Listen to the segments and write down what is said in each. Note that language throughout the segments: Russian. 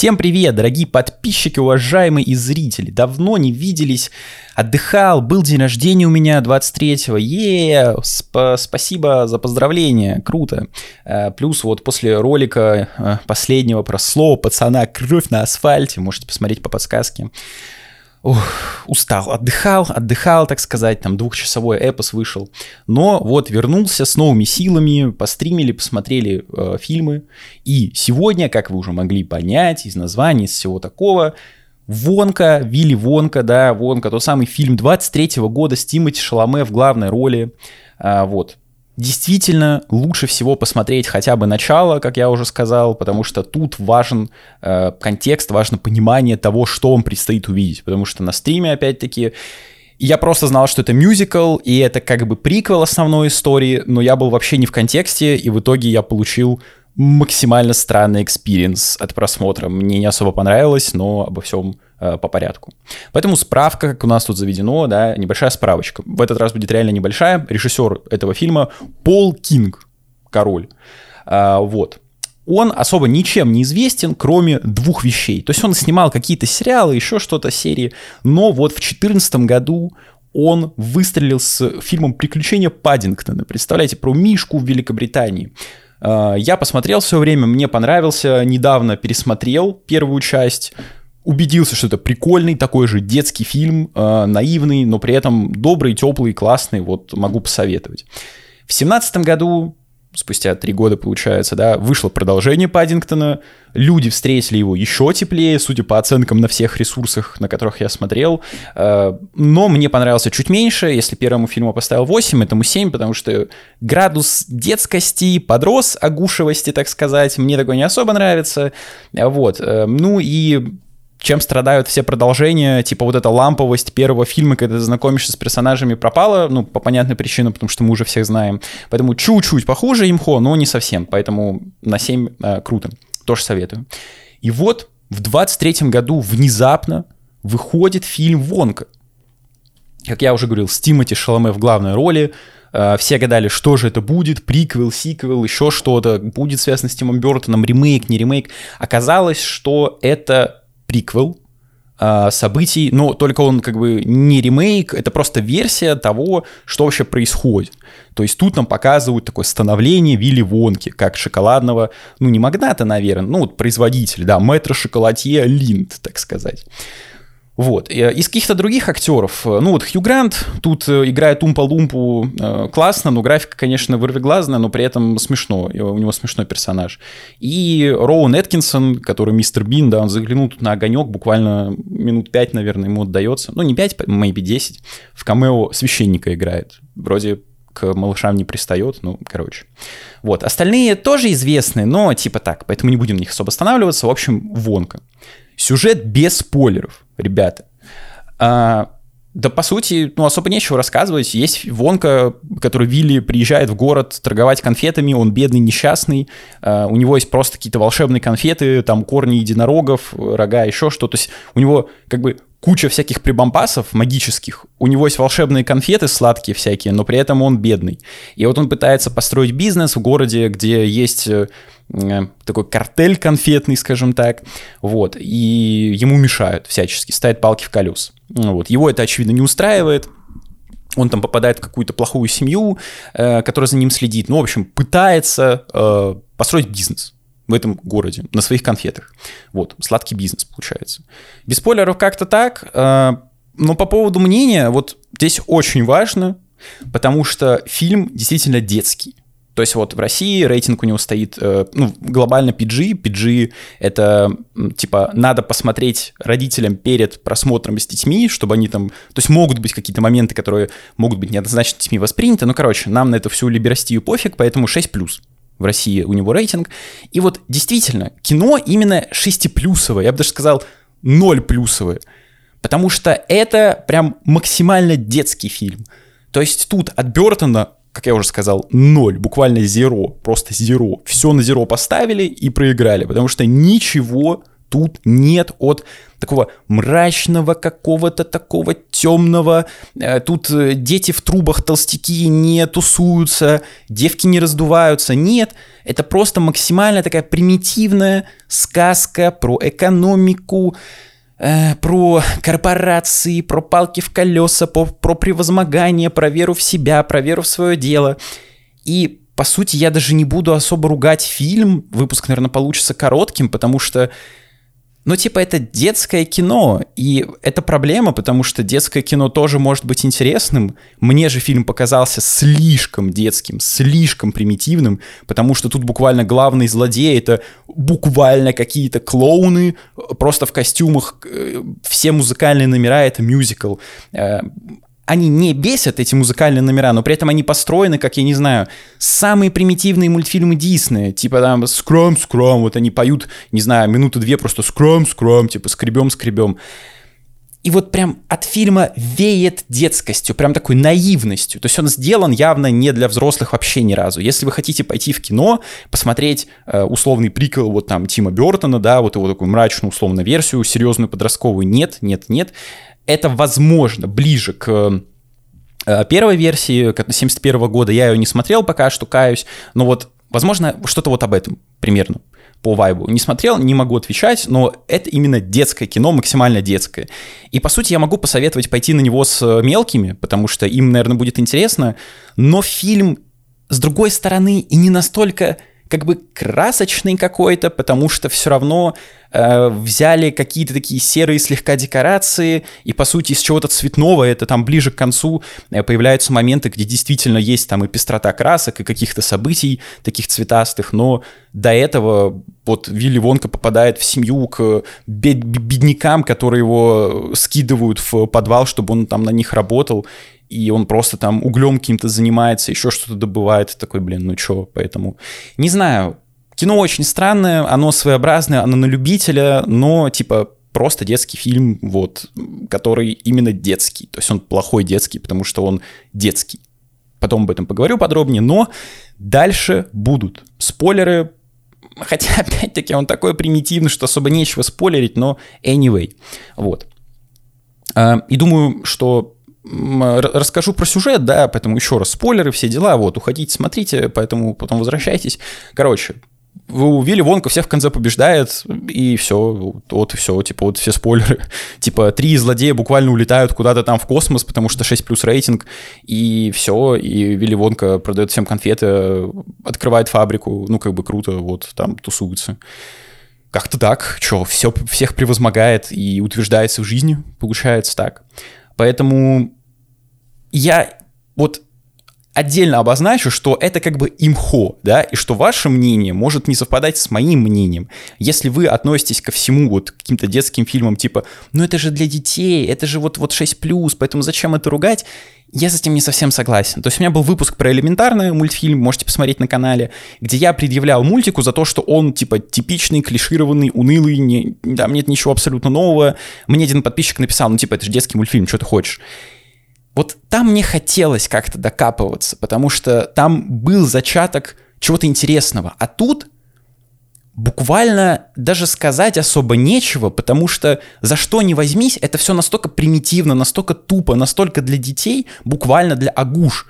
Всем привет, дорогие подписчики, уважаемые и зрители. Давно не виделись, отдыхал, был день рождения у меня 23-го. Е, сп спасибо за поздравление, круто. Э, плюс вот после ролика э, последнего про слово пацана «Кровь на асфальте», можете посмотреть по подсказке. Ух, устал, отдыхал, отдыхал, так сказать, там двухчасовой эпос вышел. Но вот вернулся с новыми силами, постримили, посмотрели э, фильмы. И сегодня, как вы уже могли понять из названия, из всего такого, Вонка, Вилли Вонка, да, Вонка, тот самый фильм 23 -го года с Тимати Шаломе в главной роли. А, вот, Действительно, лучше всего посмотреть хотя бы начало, как я уже сказал, потому что тут важен э, контекст, важно понимание того, что вам предстоит увидеть. Потому что на стриме, опять-таки, я просто знал, что это мюзикл, и это как бы приквел основной истории, но я был вообще не в контексте, и в итоге я получил максимально странный experience от просмотра. Мне не особо понравилось, но обо всем Э, по порядку. Поэтому справка, как у нас тут заведено, да, небольшая справочка. В этот раз будет реально небольшая. Режиссер этого фильма Пол Кинг, король. А, вот. Он особо ничем не известен, кроме двух вещей. То есть он снимал какие-то сериалы, еще что-то серии, но вот в 2014 году он выстрелил с фильмом «Приключения Паддингтона». Представляете, про Мишку в Великобритании. А, я посмотрел все время, мне понравился, недавно пересмотрел первую часть, убедился, что это прикольный такой же детский фильм, э, наивный, но при этом добрый, теплый, классный, вот могу посоветовать. В семнадцатом году, спустя три года, получается, да, вышло продолжение Паддингтона, люди встретили его еще теплее, судя по оценкам на всех ресурсах, на которых я смотрел, э, но мне понравился чуть меньше, если первому фильму поставил 8, этому 7, потому что градус детскости подрос, огушивости, так сказать, мне такой не особо нравится, вот, э, ну и чем страдают все продолжения, типа вот эта ламповость первого фильма, когда ты знакомишься с персонажами, пропала, ну, по понятной причине, потому что мы уже всех знаем. Поэтому чуть-чуть похуже имхо, но не совсем, поэтому на 7 э, круто, тоже советую. И вот в 23 году внезапно выходит фильм «Вонка». Как я уже говорил, с Тимати Шаломе в главной роли, э, все гадали, что же это будет, приквел, сиквел, еще что-то, будет связано с Тимом Бертоном, ремейк, не ремейк. Оказалось, что это приквел а, событий, но только он как бы не ремейк, это просто версия того, что вообще происходит. То есть тут нам показывают такое становление Вилли Вонки, как шоколадного, ну не магната, наверное, ну вот производитель, да, мэтра шоколадье Линд, так сказать. Вот. Э, из каких-то других актеров, э, ну вот Хью Грант тут э, играет Умпа-Лумпу классно, но графика, конечно, вырвиглазная, но при этом смешно, у него смешной персонаж. И Роуэн Эткинсон, который мистер Бин, да, он заглянул тут на огонек, буквально минут пять, наверное, ему отдается, ну не пять, maybe 10, в камео священника играет. Вроде к малышам не пристает, ну, короче. Вот, остальные тоже известны, но типа так, поэтому не будем на них особо останавливаться. В общем, Вонка. Сюжет без спойлеров, ребята. А, да, по сути, ну, особо нечего рассказывать. Есть Вонка, который Вилли приезжает в город торговать конфетами, он бедный, несчастный, uh, у него есть просто какие-то волшебные конфеты, там корни единорогов, рога, еще что. То есть у него как бы куча всяких прибампасов магических. У него есть волшебные конфеты сладкие всякие, но при этом он бедный. И вот он пытается построить бизнес в городе, где есть э, такой картель конфетный, скажем так, вот, и ему мешают всячески, ставят палки в колес. Вот. Его это, очевидно, не устраивает, он там попадает в какую-то плохую семью, э, которая за ним следит, ну, в общем, пытается э, построить бизнес в этом городе на своих конфетах. Вот, сладкий бизнес получается. Без спойлеров как-то так, э, но по поводу мнения, вот здесь очень важно, потому что фильм действительно детский. То есть вот в России рейтинг у него стоит, э, ну, глобально PG. PG — это, типа, надо посмотреть родителям перед просмотром с детьми, чтобы они там... То есть могут быть какие-то моменты, которые могут быть неоднозначно детьми восприняты. Ну, короче, нам на эту всю либерастию пофиг, поэтому 6+ в России у него рейтинг. И вот действительно, кино именно 6-плюсовое, я бы даже сказал 0-плюсовое. Потому что это прям максимально детский фильм. То есть тут от Бертона, как я уже сказал, ноль, буквально зеро, просто зеро. Все на зеро поставили и проиграли, потому что ничего тут нет от такого мрачного какого-то такого темного. Э, тут э, дети в трубах толстяки не тусуются, девки не раздуваются. Нет, это просто максимально такая примитивная сказка про экономику, э, про корпорации, про палки в колеса, про, про превозмогание, про веру в себя, про веру в свое дело. И по сути, я даже не буду особо ругать фильм. Выпуск, наверное, получится коротким, потому что ну, типа, это детское кино, и это проблема, потому что детское кино тоже может быть интересным. Мне же фильм показался слишком детским, слишком примитивным, потому что тут буквально главный злодей — это буквально какие-то клоуны, просто в костюмах, э, все музыкальные номера — это мюзикл э, они не бесят, эти музыкальные номера, но при этом они построены, как, я не знаю, самые примитивные мультфильмы Диснея, типа там «Скрам, скрам», вот они поют, не знаю, минуты две просто «Скрам, скрам», типа «Скребем, скребем». И вот прям от фильма веет детскостью, прям такой наивностью. То есть он сделан явно не для взрослых вообще ни разу. Если вы хотите пойти в кино, посмотреть э, условный прикол вот там Тима Бертона, да, вот его такую мрачную условную версию, серьезную подростковую, нет, нет, нет это, возможно, ближе к э, первой версии 71 года. Я ее не смотрел пока что, каюсь. Но вот, возможно, что-то вот об этом примерно по вайбу. Не смотрел, не могу отвечать, но это именно детское кино, максимально детское. И, по сути, я могу посоветовать пойти на него с мелкими, потому что им, наверное, будет интересно. Но фильм, с другой стороны, и не настолько как бы красочный какой-то, потому что все равно э, взяли какие-то такие серые слегка декорации, и по сути из чего-то цветного, это там ближе к концу э, появляются моменты, где действительно есть там и пестрота красок, и каких-то событий таких цветастых, но до этого вот Вилли Вонка попадает в семью к беднякам, которые его скидывают в подвал, чтобы он там на них работал, и он просто там углем каким-то занимается, еще что-то добывает, такой, блин, ну чё, поэтому... Не знаю, кино очень странное, оно своеобразное, оно на любителя, но, типа, просто детский фильм, вот, который именно детский. То есть он плохой детский, потому что он детский. Потом об этом поговорю подробнее, но дальше будут спойлеры, хотя, опять-таки, он такой примитивный, что особо нечего спойлерить, но anyway, вот. А, и думаю, что расскажу про сюжет, да, поэтому еще раз спойлеры, все дела, вот, уходите, смотрите, поэтому потом возвращайтесь. Короче, у Вилли Вонка всех в конце побеждает, и все, вот и все, типа, вот все спойлеры. типа, три злодея буквально улетают куда-то там в космос, потому что 6 плюс рейтинг, и все, и Вилли Вонка продает всем конфеты, открывает фабрику, ну, как бы круто, вот, там тусуется. Как-то так, что, все, всех превозмогает и утверждается в жизни, получается так. Поэтому я вот отдельно обозначу, что это как бы имхо, да, и что ваше мнение может не совпадать с моим мнением. Если вы относитесь ко всему вот каким-то детским фильмам, типа, ну это же для детей, это же вот, вот 6+, поэтому зачем это ругать? Я с этим не совсем согласен. То есть у меня был выпуск про элементарный мультфильм, можете посмотреть на канале, где я предъявлял мультику за то, что он типа типичный, клишированный, унылый, не, там нет ничего абсолютно нового. Мне один подписчик написал, ну типа это же детский мультфильм, что ты хочешь. Вот там мне хотелось как-то докапываться, потому что там был зачаток чего-то интересного. А тут буквально даже сказать особо нечего, потому что за что не возьмись, это все настолько примитивно, настолько тупо, настолько для детей, буквально для агуш,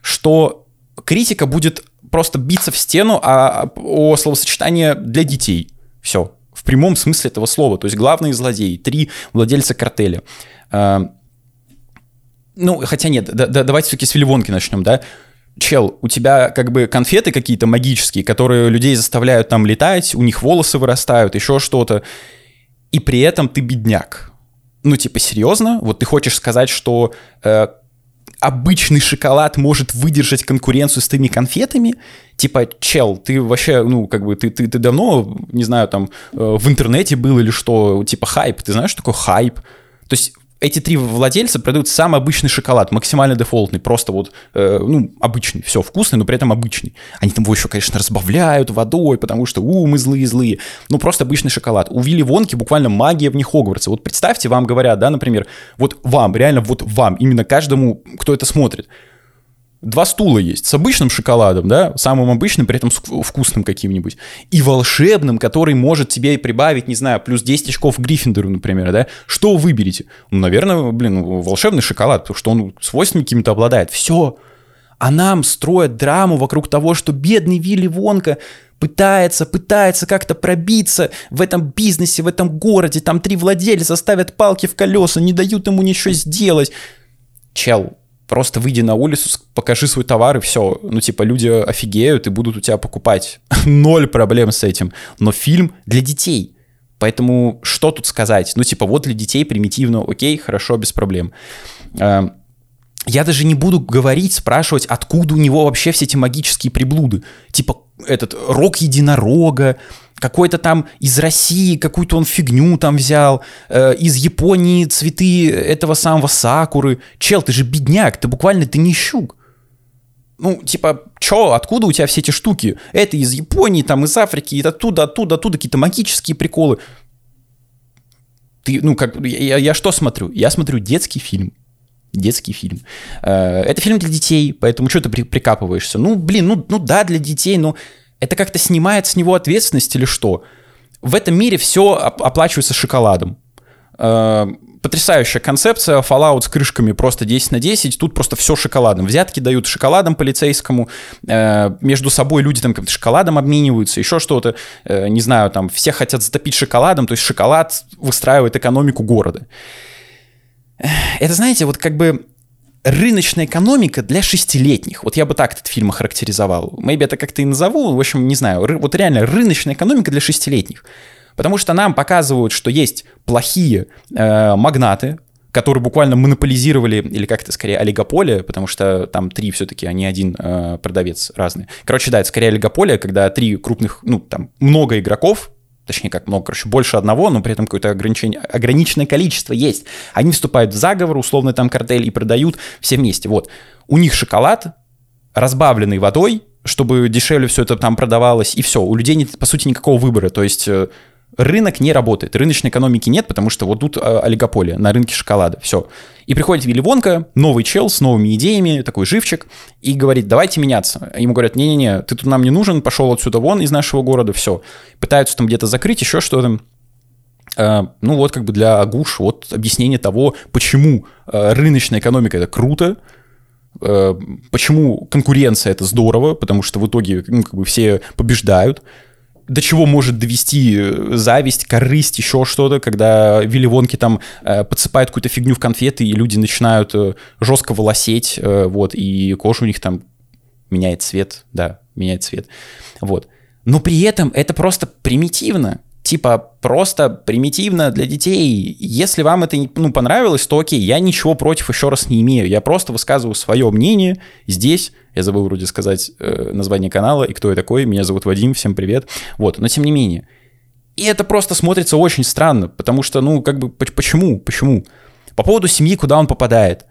что критика будет просто биться в стену а, о словосочетании для детей. Все. В прямом смысле этого слова. То есть главные злодеи, три владельца картеля. Ну, хотя нет, да, да, давайте все-таки с Вилливонки начнем, да чел, у тебя как бы конфеты какие-то магические, которые людей заставляют там летать, у них волосы вырастают, еще что-то, и при этом ты бедняк. Ну, типа, серьезно? Вот ты хочешь сказать, что э, обычный шоколад может выдержать конкуренцию с теми конфетами? Типа, чел, ты вообще, ну, как бы, ты, ты, ты давно, не знаю, там, э, в интернете был или что, типа, хайп, ты знаешь, что такое хайп? То есть эти три владельца продают самый обычный шоколад, максимально дефолтный, просто вот, э, ну, обычный, все, вкусный, но при этом обычный. Они там его еще, конечно, разбавляют водой, потому что, у, мы злые-злые. Ну, просто обычный шоколад. У Вилли Вонки буквально магия в них Хогвартса. Вот представьте, вам говорят, да, например, вот вам, реально вот вам, именно каждому, кто это смотрит, Два стула есть с обычным шоколадом, да, самым обычным, при этом вкусным каким-нибудь, и волшебным, который может тебе прибавить, не знаю, плюс 10 очков Гриффиндору, например, да. Что вы выберете? Ну, наверное, блин, волшебный шоколад, потому что он свойствами какими-то обладает. Все. А нам строят драму вокруг того, что бедный Вилли Вонка пытается, пытается как-то пробиться в этом бизнесе, в этом городе, там три владельца ставят палки в колеса, не дают ему ничего сделать. Чел, просто выйди на улицу, покажи свой товар и все. Ну, типа, люди офигеют и будут у тебя покупать. Ноль проблем с этим. Но фильм для детей. Поэтому что тут сказать? Ну, типа, вот для детей примитивно, окей, хорошо, без проблем. Эм, я даже не буду говорить, спрашивать, откуда у него вообще все эти магические приблуды. Типа, этот рог единорога, какой-то там из России какую-то он фигню там взял, э, из Японии цветы этого самого сакуры. Чел, ты же бедняк, ты буквально ты не щук. Ну, типа, чё, откуда у тебя все эти штуки? Это из Японии, там, из Африки, и оттуда, оттуда, оттуда какие-то магические приколы. Ты, ну, как, я, я что смотрю? Я смотрю детский фильм. Детский фильм. Э, это фильм для детей, поэтому что ты прикапываешься? Ну, блин, ну, ну да, для детей, но это как-то снимает с него ответственность или что? В этом мире все оплачивается шоколадом. Э, потрясающая концепция, Fallout с крышками просто 10 на 10, тут просто все шоколадом. Взятки дают шоколадом полицейскому, э, между собой люди там как-то шоколадом обмениваются, еще что-то, э, не знаю, там все хотят затопить шоколадом, то есть шоколад выстраивает экономику города. Это, знаете, вот как бы рыночная экономика для шестилетних. Вот я бы так этот фильм охарактеризовал. Maybe это как-то и назову, в общем, не знаю. Вот реально рыночная экономика для шестилетних. Потому что нам показывают, что есть плохие э, магнаты, которые буквально монополизировали, или как это скорее, олигополия, потому что там три все-таки, а не один э, продавец разный. Короче, да, это скорее олигополия, когда три крупных, ну, там, много игроков, точнее как много, короче, больше одного, но при этом какое-то ограничение, ограниченное количество есть. Они вступают в заговор, условно там картель, и продают все вместе. Вот. У них шоколад, разбавленный водой, чтобы дешевле все это там продавалось, и все. У людей нет, по сути, никакого выбора. То есть э, рынок не работает, рыночной экономики нет, потому что вот тут а, олигополия на рынке шоколада, все. И приходит Вилли Вонка, новый чел с новыми идеями, такой живчик, и говорит, давайте меняться. Ему говорят, не-не-не, ты тут нам не нужен, пошел отсюда вон из нашего города, все. Пытаются там где-то закрыть, еще что-то. Uh, ну вот как бы для Агуш вот объяснение того, почему uh, рыночная экономика это круто, почему конкуренция это здорово, потому что в итоге ну, как бы все побеждают, до чего может довести э, зависть, корысть, еще что-то, когда Вилли Вонки там э, подсыпают какую-то фигню в конфеты, и люди начинают э, жестко волосеть, э, вот, и кожа у них там меняет цвет, да, меняет цвет, вот. Но при этом это просто примитивно типа просто примитивно для детей. Если вам это ну, понравилось, то окей, я ничего против еще раз не имею. Я просто высказываю свое мнение здесь. Я забыл вроде сказать э, название канала и кто я такой. Меня зовут Вадим, всем привет. Вот, но тем не менее. И это просто смотрится очень странно, потому что, ну, как бы, почему? Почему? По поводу семьи, куда он попадает.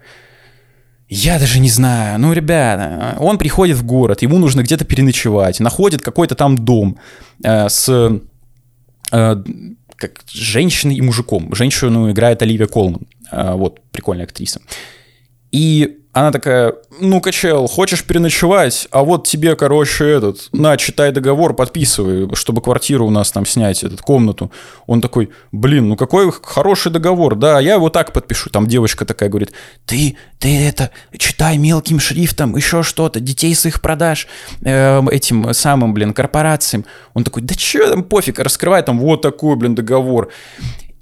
Я даже не знаю. Ну, ребята, он приходит в город, ему нужно где-то переночевать, находит какой-то там дом э, с Э, как женщиной и мужиком. Женщину играет Оливия Колман. Э, вот, прикольная актриса. И она такая, ну-ка, чел, хочешь переночевать? А вот тебе, короче, этот, на, читай договор, подписывай, чтобы квартиру у нас там снять, этот, комнату. Он такой, блин, ну какой хороший договор, да, я его так подпишу. Там девочка такая говорит, ты, ты это, читай мелким шрифтом, еще что-то, детей своих продаж э, этим самым, блин, корпорациям. Он такой, да че там, пофиг, раскрывай там вот такой, блин, договор.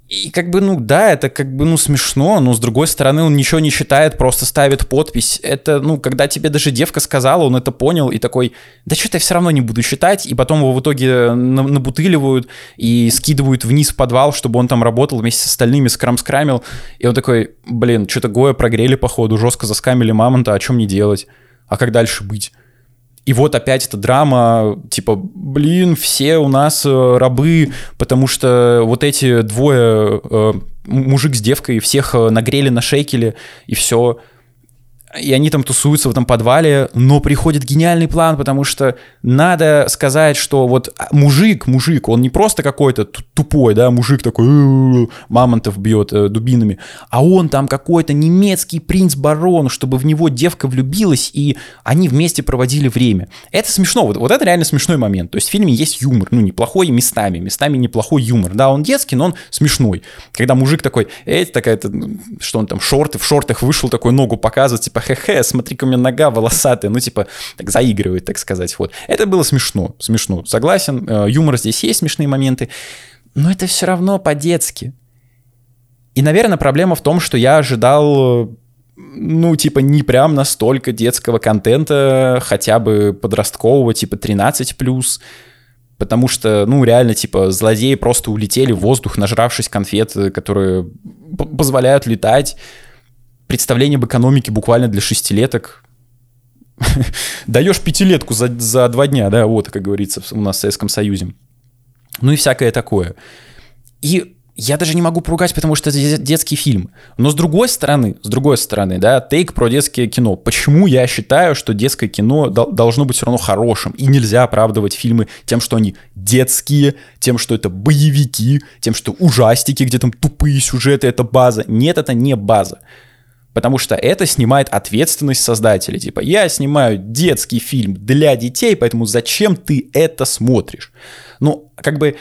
И как бы, ну да, это как бы, ну смешно, но с другой стороны он ничего не считает, просто ставит подпись. Это, ну, когда тебе даже девка сказала, он это понял и такой, да что-то я все равно не буду считать, и потом его в итоге набутыливают и скидывают вниз в подвал, чтобы он там работал вместе с остальными, скрам-скрамил, и он такой, блин, что-то Гоя прогрели походу, жестко заскамили мамонта, а чем не делать? А как дальше быть? И вот опять эта драма, типа, блин, все у нас э, рабы, потому что вот эти двое, э, мужик с девкой, всех э, нагрели на шейкеле, и все. И они там тусуются в этом подвале, но приходит гениальный план, потому что надо сказать, что вот мужик, мужик, он не просто какой-то тупой, да, мужик такой, мамонтов бьет э, дубинами, а он там какой-то немецкий принц-барон, чтобы в него девка влюбилась, и они вместе проводили время. Это смешно, вот, вот это реально смешной момент. То есть в фильме есть юмор, ну, неплохой местами, местами неплохой юмор. Да, он детский, но он смешной. Когда мужик такой, эй, такая-то, что он там, шорты, в шортах вышел, такой ногу показывает, типа, хе-хе, смотри-ка у меня нога волосатая, ну, типа, так заигрывает, так сказать, вот. Это было смешно, смешно, согласен, э, юмор здесь есть, смешные моменты, но это все равно по-детски. И, наверное, проблема в том, что я ожидал ну, типа, не прям настолько детского контента, хотя бы подросткового, типа 13+, потому что, ну, реально, типа, злодеи просто улетели в воздух, нажравшись конфет, которые позволяют летать, представление об экономике буквально для шестилеток. Даешь пятилетку за, за два дня, да, вот, как говорится у нас в Советском Союзе. Ну и всякое такое. И я даже не могу поругать, потому что это детский фильм. Но с другой стороны, с другой стороны, да, тейк про детское кино. Почему я считаю, что детское кино должно быть все равно хорошим, и нельзя оправдывать фильмы тем, что они детские, тем, что это боевики, тем, что ужастики, где там тупые сюжеты, это база. Нет, это не база потому что это снимает ответственность создателя. Типа, я снимаю детский фильм для детей, поэтому зачем ты это смотришь? Ну, как бы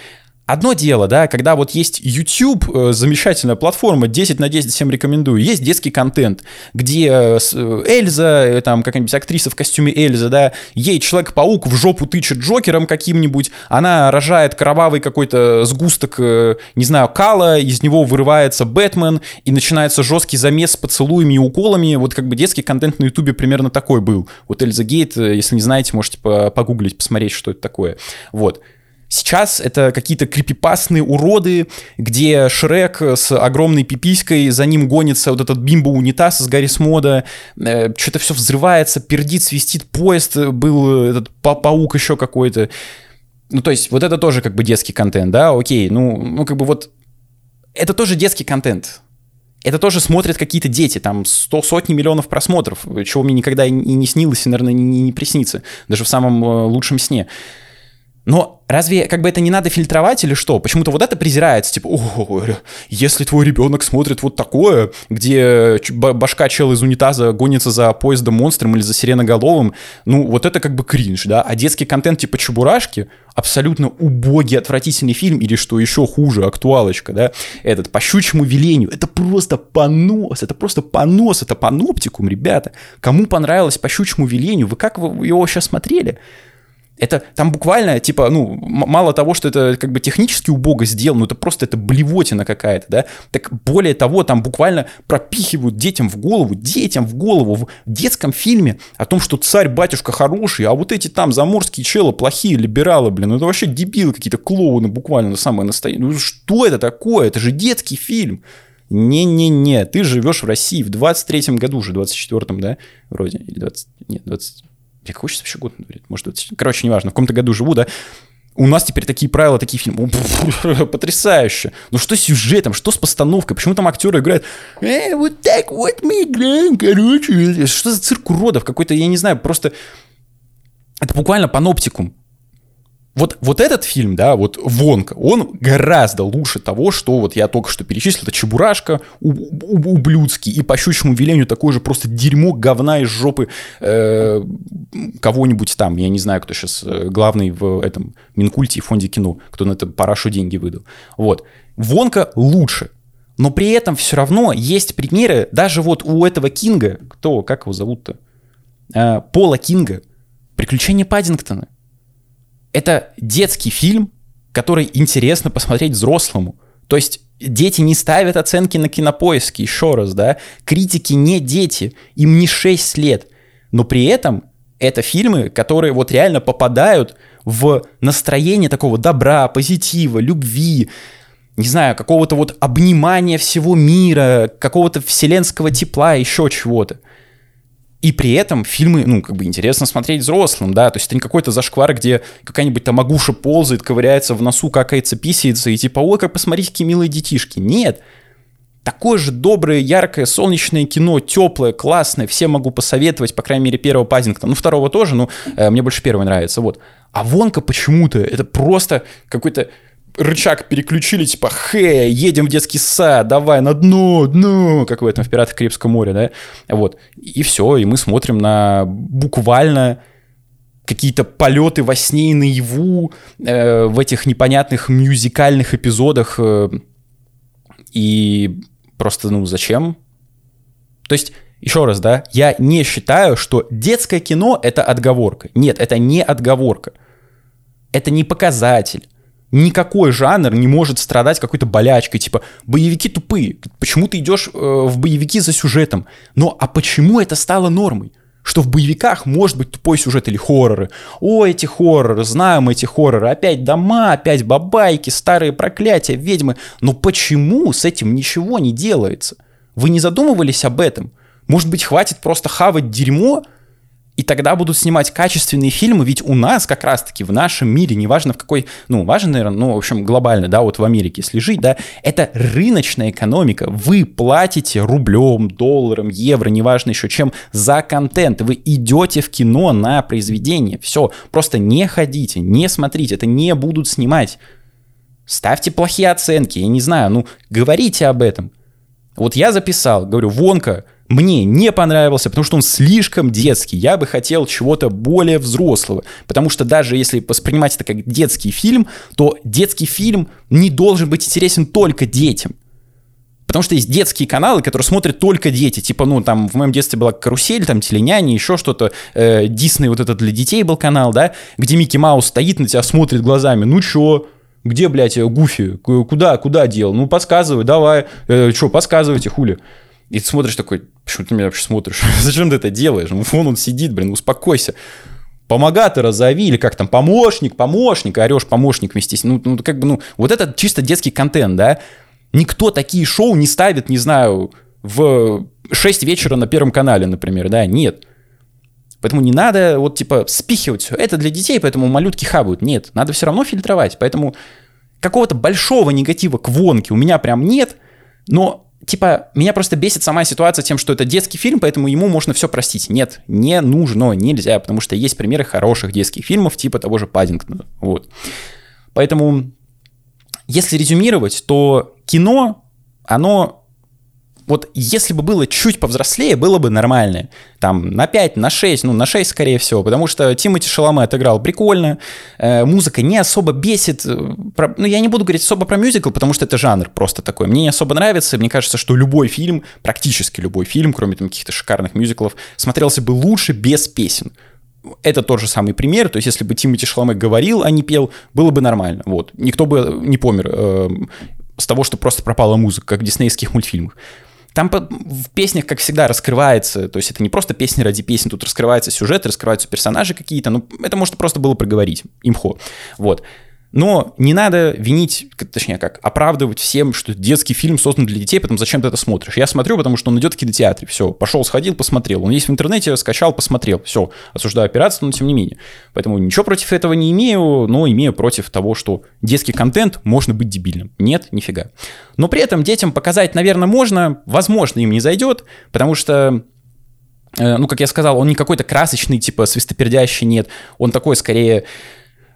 Одно дело, да, когда вот есть YouTube, э, замечательная платформа, 10 на 10 всем рекомендую, есть детский контент, где э, э, Эльза, там какая-нибудь актриса в костюме Эльза, да, ей Человек-паук в жопу тычет Джокером каким-нибудь, она рожает кровавый какой-то сгусток, не знаю, кала, из него вырывается Бэтмен, и начинается жесткий замес с поцелуями и уколами, вот как бы детский контент на YouTube примерно такой был. Вот Эльза Гейт, если не знаете, можете погуглить, посмотреть, что это такое. Вот. Сейчас это какие-то крипипасные уроды, где Шрек с огромной пиписькой, за ним гонится вот этот бимбо-унитаз из Гарри Смода, э, что-то все взрывается, пердит, свистит поезд, был этот па паук еще какой-то. Ну, то есть, вот это тоже как бы детский контент, да, окей, ну, ну как бы вот это тоже детский контент. Это тоже смотрят какие-то дети, там сто, сотни миллионов просмотров, чего мне никогда и не снилось, и, наверное, не, не приснится, даже в самом э, лучшем сне. Но разве как бы это не надо фильтровать или что? Почему-то вот это презирается, типа, о, если твой ребенок смотрит вот такое, где башка чел из унитаза гонится за поездом монстром или за сиреноголовым, ну вот это как бы кринж, да? А детский контент типа Чебурашки, абсолютно убогий, отвратительный фильм, или что еще хуже, актуалочка, да, этот по щучьему велению, это просто понос, это просто понос, это паноптикум, ребята. Кому понравилось по щучьему велению, вы как вы его сейчас смотрели? Это там буквально, типа, ну, мало того, что это как бы технически убого сделано, ну, это просто это блевотина какая-то, да? Так более того, там буквально пропихивают детям в голову, детям в голову в детском фильме о том, что царь-батюшка хороший, а вот эти там заморские челы плохие, либералы, блин, ну это вообще дебилы какие-то, клоуны буквально, самое настоящее. Ну что это такое? Это же детский фильм. Не-не-не, ты живешь в России в 23-м году уже, 24-м, да, вроде, или 20, нет, 20, я сейчас вообще год говорит? Может, 20... Короче, неважно, в каком-то году живу, да? У нас теперь такие правила, такие фильмы. Потрясающе. Ну что с сюжетом, что с постановкой? Почему там актеры играют? Э, вот так вот мы играем, короче. Что за цирк уродов? Какой-то, я не знаю, просто... Это буквально паноптикум вот, вот этот фильм, да, вот Вонка, он гораздо лучше того, что вот я только что перечислил. Это Чебурашка, ублюдский, и по щучьему велению такое же просто дерьмо, говна из жопы э, кого-нибудь там. Я не знаю, кто сейчас э, главный в этом Минкульте и фонде кино, кто на это парашу деньги выдал. Вот. Вонка лучше. Но при этом все равно есть примеры, даже вот у этого Кинга, кто, как его зовут-то? Э, Пола Кинга, «Приключения Паддингтона». Это детский фильм, который интересно посмотреть взрослому. То есть дети не ставят оценки на кинопоиске, еще раз, да. Критики не дети, им не 6 лет. Но при этом это фильмы, которые вот реально попадают в настроение такого добра, позитива, любви, не знаю, какого-то вот обнимания всего мира, какого-то вселенского тепла, еще чего-то. И при этом фильмы, ну, как бы интересно смотреть взрослым, да, то есть это не какой-то зашквар, где какая-нибудь там агуша ползает, ковыряется в носу, какается, писается, и типа, ой, как посмотрите, какие милые детишки. Нет. такое же доброе, яркое, солнечное кино, теплое, классное, всем могу посоветовать, по крайней мере, первого Пазингтона, ну, второго тоже, ну, э, мне больше первый нравится, вот. А Вонка почему-то, это просто какой-то рычаг переключили, типа, хе, едем в детский сад, давай на дно, дно, как в этом в «Пиратах Карибского моря», да, вот. И все, и мы смотрим на буквально какие-то полеты во сне и наяву э, в этих непонятных мюзикальных эпизодах. Э, и просто, ну, зачем? То есть, еще раз, да, я не считаю, что детское кино — это отговорка. Нет, это не отговорка. Это не показатель. Никакой жанр не может страдать какой-то болячкой, типа боевики тупые. Почему ты идешь э, в боевики за сюжетом? Но а почему это стало нормой? что в боевиках может быть тупой сюжет или хорроры. О, эти хорроры, знаем эти хорроры. Опять дома, опять бабайки, старые проклятия, ведьмы. Но почему с этим ничего не делается? Вы не задумывались об этом? Может быть, хватит просто хавать дерьмо и тогда будут снимать качественные фильмы, ведь у нас как раз-таки в нашем мире, неважно в какой, ну, важно, наверное, ну, в общем, глобально, да, вот в Америке, если жить, да, это рыночная экономика. Вы платите рублем, долларом, евро, неважно еще чем, за контент. Вы идете в кино на произведение. Все, просто не ходите, не смотрите, это не будут снимать. Ставьте плохие оценки, я не знаю, ну, говорите об этом. Вот я записал, говорю, Вонка, мне не понравился, потому что он слишком детский. Я бы хотел чего-то более взрослого. Потому что даже если воспринимать это как детский фильм, то детский фильм не должен быть интересен только детям. Потому что есть детские каналы, которые смотрят только дети. Типа, ну, там, в моем детстве была карусель, там, теленяне, еще что-то. Э, вот этот для детей был канал, да, где Микки Маус стоит на тебя, смотрит глазами. Ну, чё? Где, блядь, Гуфи? Куда, куда дел? Ну, подсказывай, давай. Э, чё, подсказывайте, хули. И ты смотришь такой, почему ты меня вообще смотришь? Зачем ты это делаешь? Ну, вон он сидит, блин, успокойся. Помогатора зови, или как там, помощник, помощник, орешь помощник вместе с ну, ну, как бы, ну, вот это чисто детский контент, да? Никто такие шоу не ставит, не знаю, в 6 вечера на Первом канале, например, да? Нет. Поэтому не надо вот типа спихивать все. Это для детей, поэтому малютки хавают. Нет, надо все равно фильтровать. Поэтому какого-то большого негатива к вонке у меня прям нет, но типа, меня просто бесит сама ситуация тем, что это детский фильм, поэтому ему можно все простить. Нет, не нужно, нельзя, потому что есть примеры хороших детских фильмов, типа того же Паддингтона. Вот. Поэтому, если резюмировать, то кино, оно вот если бы было чуть повзрослее, было бы нормально. Там на 5, на 6, ну на 6 скорее всего, потому что Тимати Шаломе отыграл прикольно, э, музыка не особо бесит. Э, про, ну я не буду говорить особо про мюзикл, потому что это жанр просто такой. Мне не особо нравится, мне кажется, что любой фильм, практически любой фильм, кроме там каких-то шикарных мюзиклов, смотрелся бы лучше без песен это тот же самый пример, то есть если бы Тимати Шаломе говорил, а не пел, было бы нормально, вот. Никто бы не помер э, с того, что просто пропала музыка, как в диснеевских мультфильмах. Там в песнях, как всегда, раскрывается, то есть это не просто песни ради песен, тут раскрывается сюжет, раскрываются персонажи какие-то, ну, это можно просто было проговорить, имхо, вот. Но не надо винить, точнее как, оправдывать всем, что детский фильм создан для детей, потом зачем ты это смотришь. Я смотрю, потому что он идет в кинотеатре, все, пошел, сходил, посмотрел. Он есть в интернете, скачал, посмотрел, все, осуждаю пиратство, но тем не менее. Поэтому ничего против этого не имею, но имею против того, что детский контент можно быть дебильным. Нет, нифига. Но при этом детям показать, наверное, можно, возможно, им не зайдет, потому что э, ну, как я сказал, он не какой-то красочный, типа свистопердящий, нет. Он такой, скорее,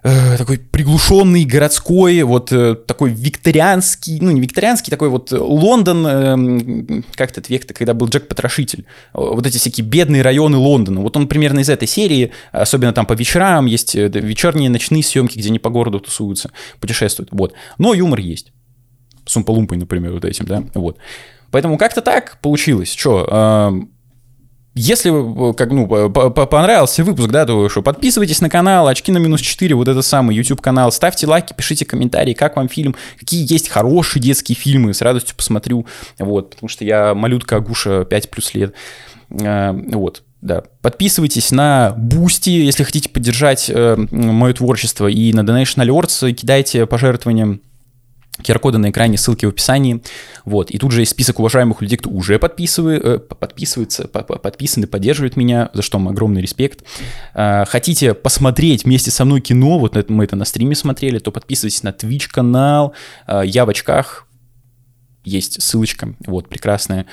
Э, такой приглушенный, городской, вот э, такой викторианский, ну не викторианский, такой вот Лондон, э, как этот век-то, когда был Джек Потрошитель, вот эти всякие бедные районы Лондона. Вот он примерно из этой серии, особенно там по вечерам, есть вечерние ночные съемки, где они по городу тусуются, путешествуют, вот. Но юмор есть. С Умпалумпой, например, вот этим, да, вот. Поэтому как-то так получилось. Что, если э, как, ну, понравился выпуск, да, то что подписывайтесь на канал, очки на минус 4, вот это самый YouTube канал, ставьте лайки, пишите комментарии, как вам фильм, какие есть хорошие детские фильмы, с радостью посмотрю, вот, потому что я малютка Агуша 5 плюс лет, а, вот, да. Подписывайтесь на Бусти, если хотите поддержать э, мое творчество, и на Donation Alerts кидайте пожертвования QR-коды на экране, ссылки в описании. Вот. И тут же есть список уважаемых людей, кто уже подписывает, э, подписывается, подписаны, поддерживает меня, за что вам огромный респект. Э, хотите посмотреть вместе со мной кино, вот мы это на стриме смотрели, то подписывайтесь на Twitch канал. Э, я в очках, есть ссылочка, вот, прекрасная.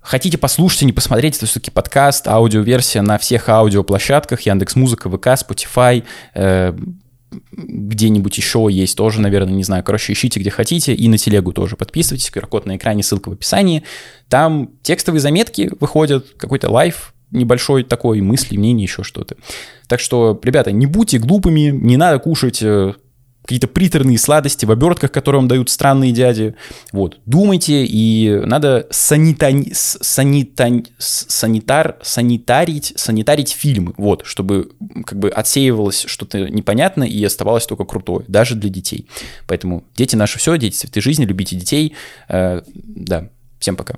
Хотите послушать, не посмотреть, это все-таки подкаст, аудиоверсия на всех аудиоплощадках, Яндекс Музыка, ВК, Spotify, э, где-нибудь еще есть тоже, наверное, не знаю. Короче, ищите где хотите и на телегу тоже подписывайтесь. QR-код на экране, ссылка в описании. Там текстовые заметки выходят, какой-то лайф небольшой такой, мысли, мнения, еще что-то. Так что, ребята, не будьте глупыми, не надо кушать э, какие-то приторные сладости в обертках, которые вам дают странные дяди. Вот, думайте, и надо санитань, санитань, санитар, санитарить, санитарить фильмы, вот, чтобы как бы отсеивалось что-то непонятное и оставалось только крутое, даже для детей. Поэтому дети наши все, дети цветы жизни, любите детей. Э, да, всем пока.